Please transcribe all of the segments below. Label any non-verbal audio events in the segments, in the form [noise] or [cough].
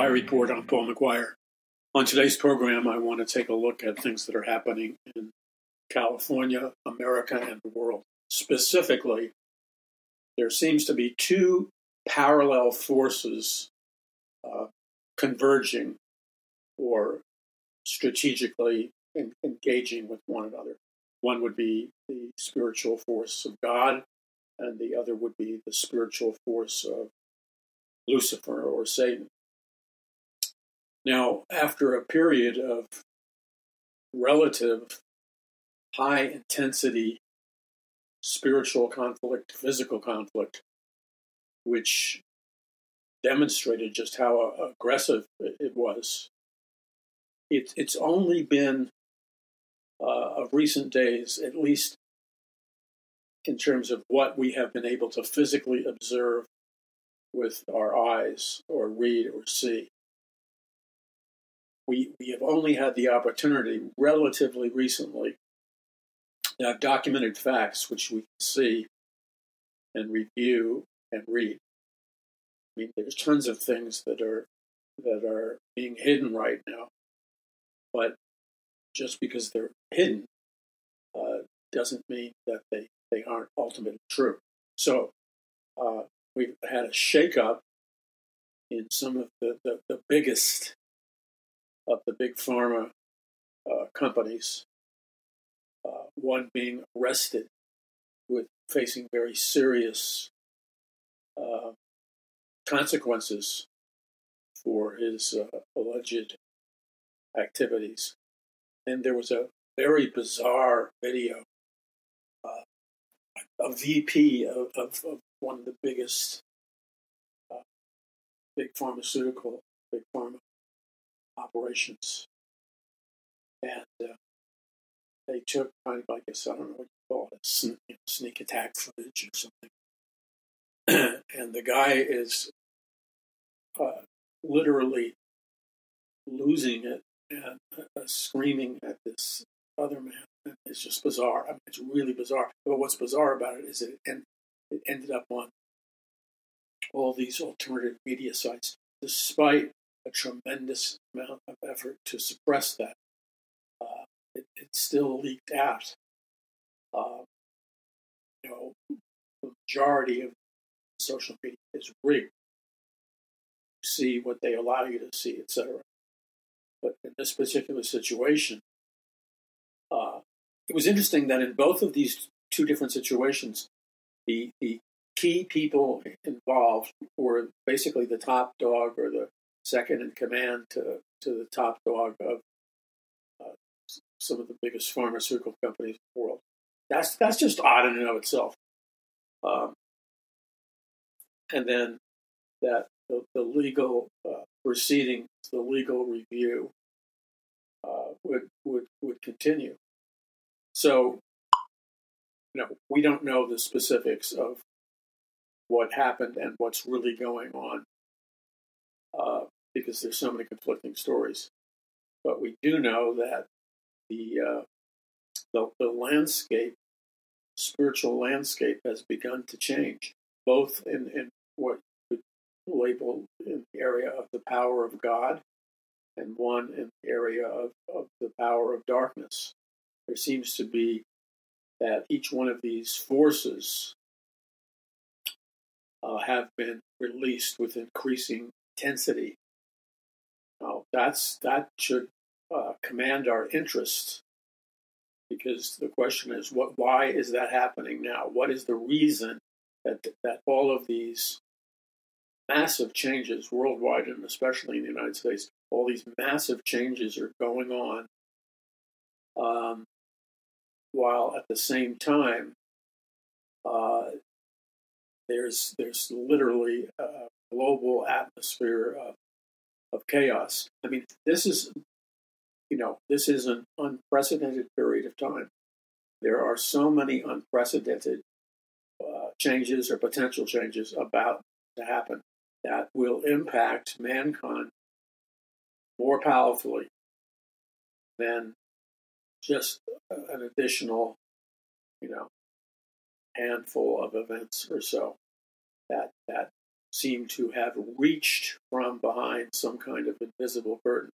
McGuire Report. I'm Paul McGuire. On today's program, I want to take a look at things that are happening in California, America, and the world. Specifically, there seems to be two parallel forces uh, converging or strategically in, engaging with one another. One would be the spiritual force of God, and the other would be the spiritual force of Lucifer or Satan. Now, after a period of relative high intensity spiritual conflict, physical conflict, which demonstrated just how aggressive it was. It, it's only been uh, of recent days, at least in terms of what we have been able to physically observe with our eyes or read or see. We, we have only had the opportunity relatively recently to have documented facts which we can see and review and read. I mean, there's tons of things that are that are being hidden right now, but just because they're hidden uh, doesn't mean that they, they aren't ultimately true. So uh, we've had a shakeup in some of the, the, the biggest of the big pharma uh, companies, uh, one being arrested with facing very serious uh, consequences for his uh, alleged activities. And there was a very bizarre video. Uh, a VP of, of, of, one of the biggest uh, big pharmaceutical, big pharma operations. And uh, they took kind of, I guess, I don't know what you call it, sneak, sneak attack footage or something. [clears throat] and the guy is uh, literally losing it and uh, screaming at this other man. It's just bizarre. I mean, it's really bizarre. But what's bizarre about it is it, and it ended up on all these alternative media sites, despite tremendous amount of effort to suppress that. Uh, it, it, still leaked out. Uh, you know, the majority of social media is rigged. You see what they allow you to see, etc. But in this particular situation, uh, it was interesting that in both of these two different situations, the, the key people involved were basically the top dog or the second in command to, to the top dog of uh, some of the biggest pharmaceutical companies in the world. That's that's just odd in and of itself. Um, and then that the, the legal uh, the legal review uh, would would would continue. So, you know, we don't know the specifics of what happened and what's really going on uh, because there's so many conflicting stories. But we do know that the uh, the, the landscape, spiritual landscape, has begun to change, both in, in what would label in the area of the power of God and one in the area of, of the power of darkness. There seems to be that each one of these forces uh, have been released with increasing intensity. That's that should uh, command our interest because the question is, what? Why is that happening now? What is the reason that that all of these massive changes worldwide and especially in the United States, all these massive changes are going on, um, while at the same time, uh, there's there's literally a global atmosphere of, of chaos. I mean, this is you know this is an unprecedented period of time. There are so many unprecedented uh, changes or potential changes about to happen that will impact mankind more powerfully than just an additional, you know, handful of events or so that that seem to have reached from behind some kind of invisible curtain.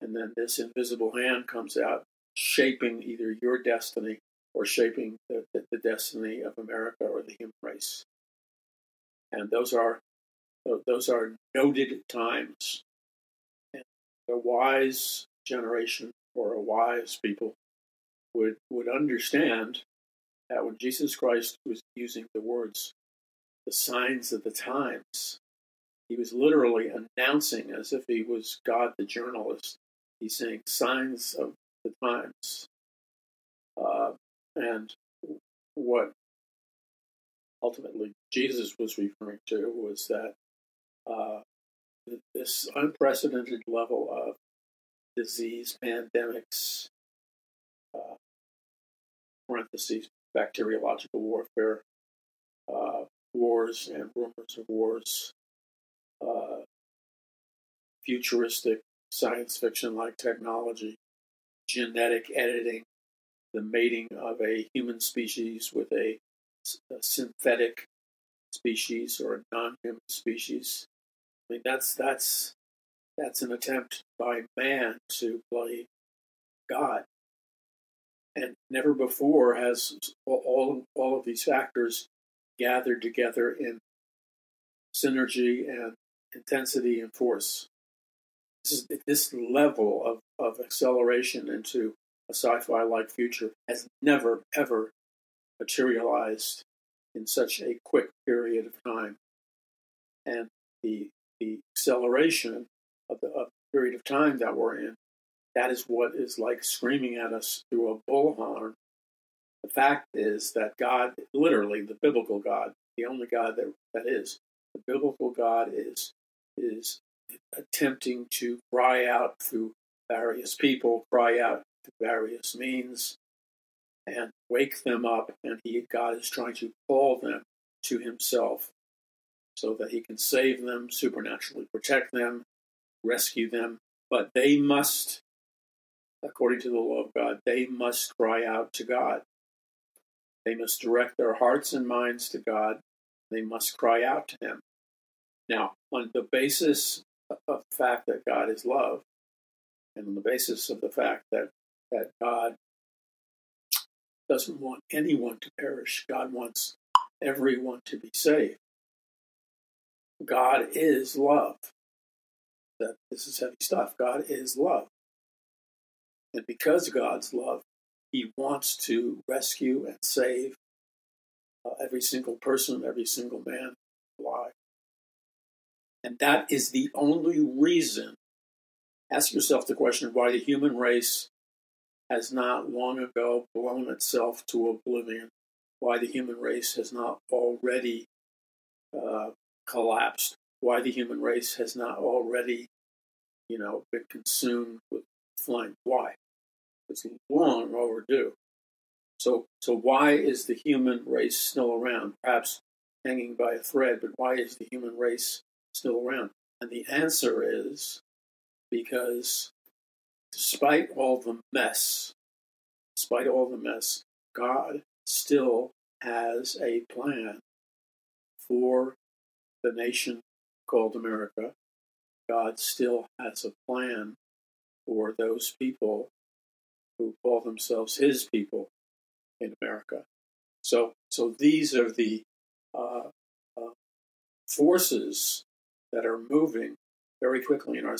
And then this invisible hand comes out, shaping either your destiny or shaping the, the, the destiny of America or the human race. And those are those are noted times. And a wise generation or a wise people would would understand that when Jesus Christ was using the words the signs of the times, he was literally announcing as if he was God the journalist. He's saying signs of the times. Uh, and what ultimately Jesus was referring to was that uh, this unprecedented level of disease, pandemics, uh, parentheses, bacteriological warfare, uh, wars and rumors of wars, uh, futuristic science fiction like technology, genetic editing, the mating of a human species with a, a synthetic species or a non-human species. I mean, that's that's that's an attempt by man to play God, and never before has all all of these factors gathered together in synergy and intensity and force. This, is, this level of, of acceleration into a sci-fi like future has never ever materialized in such a quick period of time. And the the acceleration of the, of the period of time that we're in, that is what is like screaming at us through a bullhorn. The fact is that God, literally the biblical God, the only God that, that is, the biblical God is is attempting to cry out through various people, cry out through various means, and wake them up. And he, God is trying to call them to Himself so that He can save them, supernaturally protect them, rescue them. But they must, according to the law of God, they must cry out to God. They must direct their hearts and minds to God. They must cry out to Him. Now, on the basis of the fact that God is love, and on the basis of the fact that, that God doesn't want anyone to perish, God wants everyone to be saved. God is love. That this is heavy stuff. God is love. And because God's love, he wants to rescue and save uh, every single person, every single man alive. And that is the only reason. Ask yourself the question why the human race has not long ago blown itself to oblivion, why the human race has not already uh, collapsed, why the human race has not already, you know, been consumed with flame. Why? It's long overdue. So, so why is the human race still around? Perhaps hanging by a thread, but why is the human race still around? And the answer is because despite all the mess, despite all the mess, God still has a plan for the nation called America. God still has a plan for those people who call themselves His people in America. So, so these are the uh, uh, forces that are moving very quickly in our,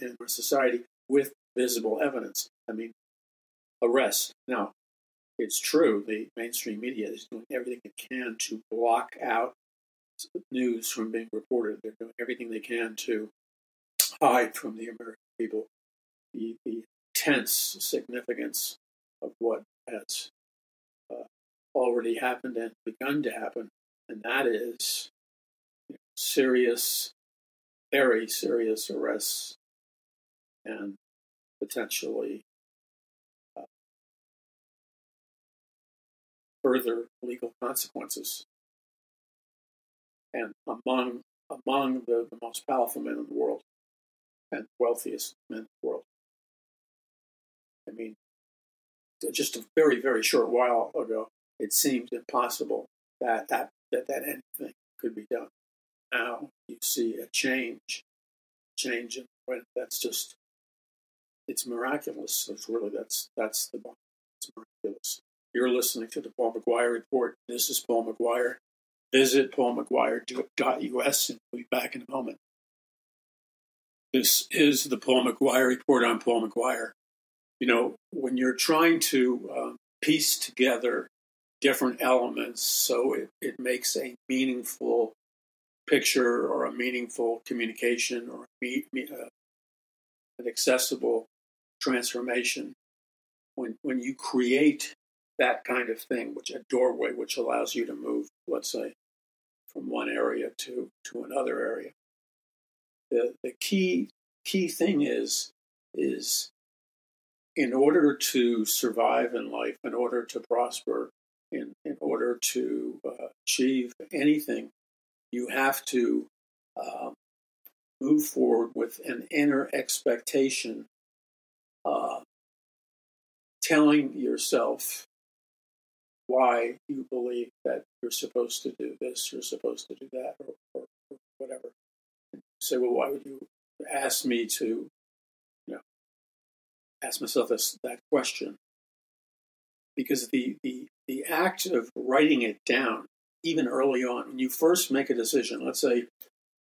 in our society with visible evidence. I mean, arrest. Now, it's true, the mainstream media is doing everything it can to block out news from being reported. They're doing everything they can to hide from the American people the, the tense significance of what has uh, already happened and begun to happen, and that is you know, serious, very serious arrests and potentially uh, further legal consequences. And among among the, the most powerful men in the world and wealthiest men in the world. I mean, just a very, very short while ago, it seemed impossible that that, that, that anything could be done. now you see a change, change in when that's just it's miraculous. It's really that's that's the it's miraculous. You're listening to the Paul McGuire Report. This is Paul McGuire. Visit paulmcguire.us and we'll be back in a moment. This is the Paul McGuire Report. I'm Paul McGuire. You know, when you're trying to um, piece together different elements so it, it makes a meaningful picture or a meaningful communication or me, me, uh, an accessible transformation, when, when you create that kind of thing, which a doorway which allows you to move, let's say, from one area to, to another area. The, the key key thing is is in order to survive in life, in order to prosper, in, in order to uh, achieve anything, you have to um, move forward with an inner expectation, uh, telling yourself why you believe that you're supposed to do this, you're supposed to do that, or, or, or whatever. And say, well, why would you ask me to, you ask myself this that question? Because the the the act of writing it down, even early on, when you first make a decision, let's say,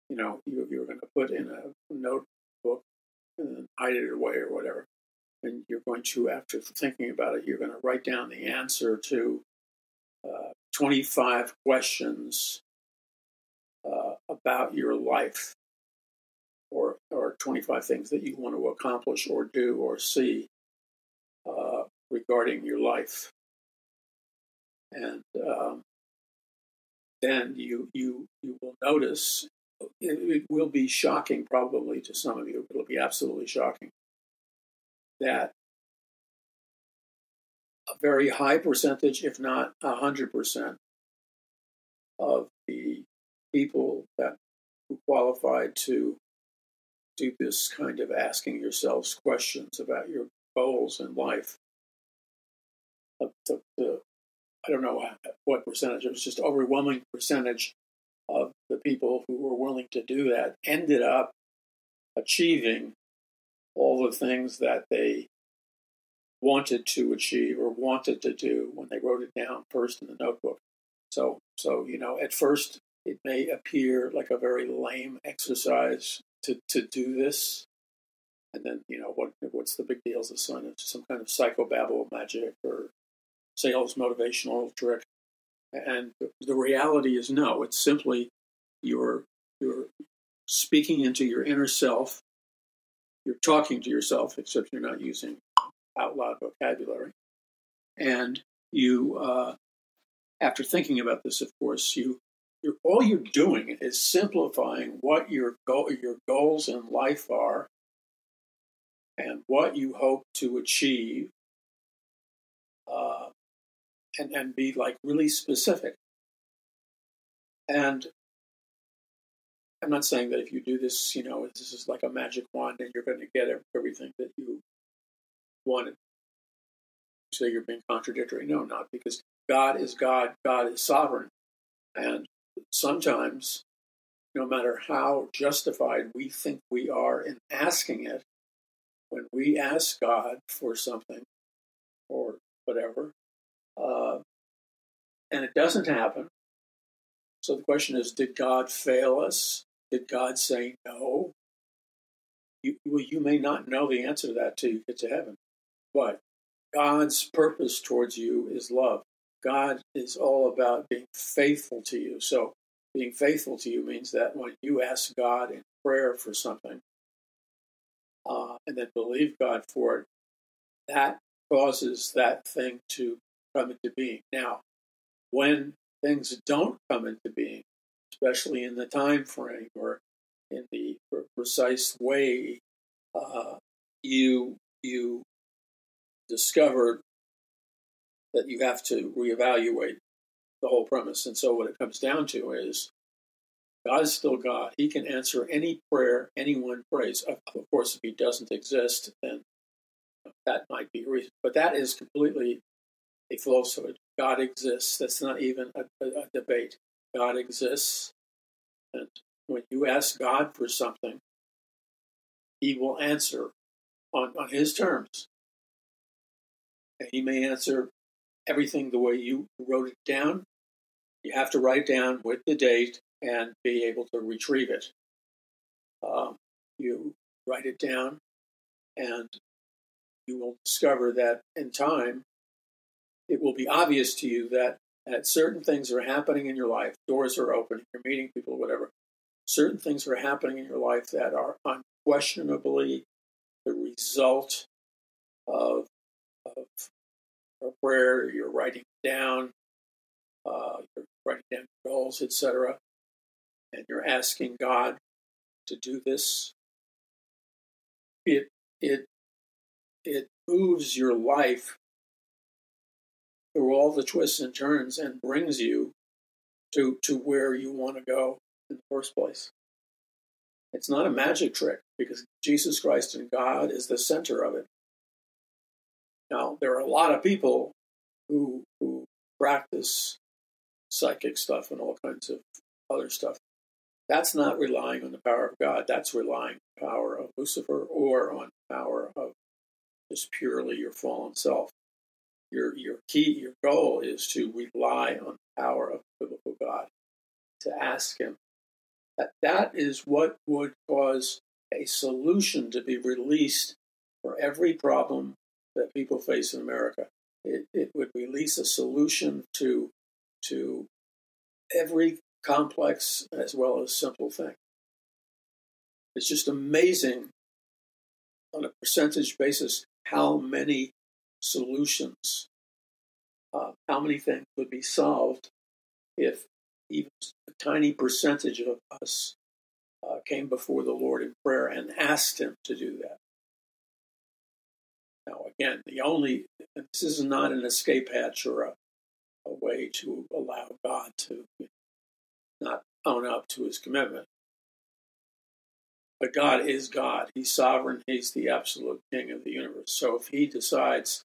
you know, you, you're going to put in a notebook and hide it away or whatever, and you're going to, after thinking about it, you're going to write down the answer to uh, 25 questions uh, about your life or, or 25 things that you want to accomplish or do or see uh, regarding your life. And um, then you, you, you will notice it, it will be shocking, probably to some of you, it'll be absolutely shocking that a very high percentage, if not a hundred percent, of the people that who qualified to do this kind of asking yourselves questions about your goals in life. Uh, the, the, I don't know what percentage, it was just overwhelming percentage of the people who were willing to do that ended up achieving all the things that they wanted to achieve or wanted to do when they wrote it down first in the notebook. So, so you know, at first it may appear like a very lame exercise to, to do this, and then you know what what's the big deal? Is this some some kind of psychobabble magic or sales motivational trick? And the reality is no. It's simply you're you're speaking into your inner self. You're talking to yourself, except you're not using out loud vocabulary. And you, uh, after thinking about this, of course, you you're, all you're doing is simplifying what your your goals in life are, and what you hope to achieve, uh, and and be like really specific. And I'm not saying that if you do this, you know, this is like a magic wand and you're going to get everything that you wanted. Say you're being contradictory. No, not because God is God, God is sovereign. And sometimes, no matter how justified we think we are in asking it, when we ask God for something or whatever, uh, and it doesn't happen, so the question is did God fail us? Did God say no? You, well, you may not know the answer to that till you get to heaven. But God's purpose towards you is love. God is all about being faithful to you. So, being faithful to you means that when you ask God in prayer for something uh, and then believe God for it, that causes that thing to come into being. Now, when things don't come into being, especially in the time frame or in the precise way, uh, you you discovered that you have to reevaluate the whole premise. And so, what it comes down to is God is still God. He can answer any prayer anyone prays. Of course, if He doesn't exist, then that might be a reason. But that is completely a falsehood. God exists. That's not even a, a, a debate. God exists. And when you ask God for something, He will answer on, on His terms. And He may answer everything the way you wrote it down. You have to write down with the date and be able to retrieve it. Um, you write it down, and you will discover that in time, it will be obvious to you that, that certain things are happening in your life. Doors are opening, you're meeting people, whatever. Certain things are happening in your life that are unquestionably the result of, of a prayer you're writing down, uh, you're writing down goals, etc., and you're asking God to do this. It it it moves your life through all the twists and turns and brings you to to where you want to go in the first place. It's not a magic trick because Jesus Christ and God is the center of it. Now, there are a lot of people who who practice psychic stuff and all kinds of other stuff. That's not relying on the power of God. That's relying on the power of Lucifer or on the power of just purely your fallen self. Your your key, your goal is to rely on the power of the biblical God, to ask Him. That that is what would cause a solution to be released for every problem that people face in America. It, it would release a solution to to every complex as well as simple thing. It's just amazing on a percentage basis how many solutions, uh, how many things would be solved if even a tiny percentage of us uh, came before the Lord in prayer and asked Him to do that. Now, again, the only, this is not an escape hatch or a, a way to allow God to not own up to his commitment. But God is God. He's sovereign. He's the absolute king of the universe. So if he decides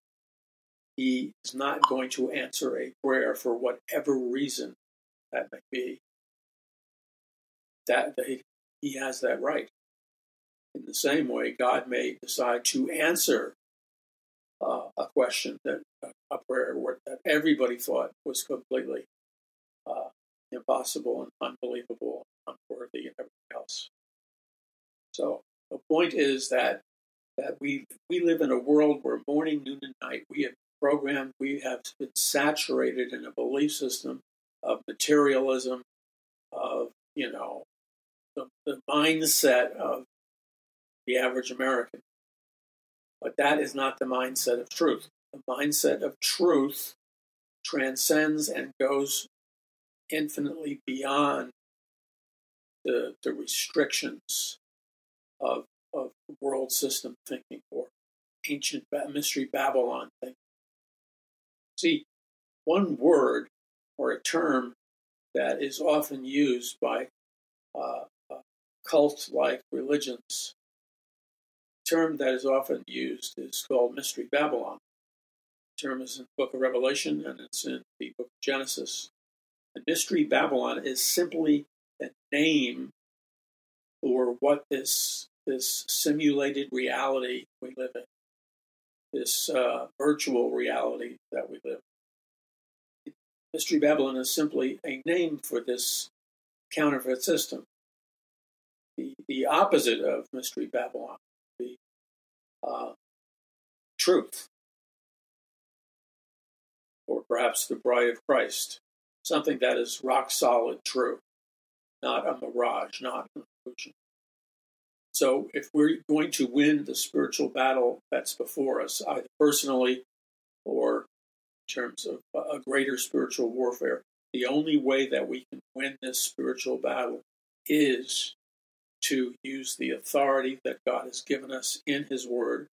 he is not going to answer a prayer for whatever reason that may be, that he has that right. In the same way, God may decide to answer uh, a question that a prayer that everybody thought was completely uh, impossible and unbelievable, unworthy, and everything else. So the point is that that we we live in a world where morning, noon, and night we have programmed, we have been saturated in a belief system of materialism, of you know, the, the mindset of the average American. But that is not the mindset of truth. The mindset of truth transcends and goes infinitely beyond the, the restrictions of, of world system thinking or ancient mystery Babylon thinking. See, one word or a term that is often used by uh, uh, cult like religions, term that is often used is called Mystery Babylon. The term is in the book of Revelation and it's in the book of Genesis. The Mystery Babylon is simply a name for what this this simulated reality we live in, this uh, virtual reality that we live. in. Mystery Babylon is simply a name for this counterfeit system. The, the opposite of Mystery Babylon, uh, truth, or perhaps the bride of Christ, something that is rock solid true, not a mirage, not an illusion. So, if we're going to win the spiritual battle that's before us, either personally or in terms of a greater spiritual warfare, the only way that we can win this spiritual battle is to use the authority that God has given us in His Word,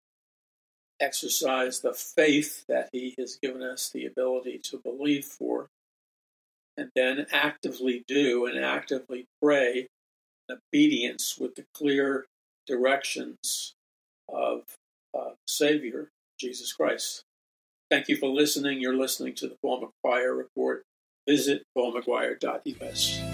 exercise the faith that He has given us the ability to believe for, and then actively do and actively pray in obedience with the clear directions of uh, Savior, Jesus Christ. Thank you for listening. You're listening to the Paul McGuire Report. Visit paulmcguire.us.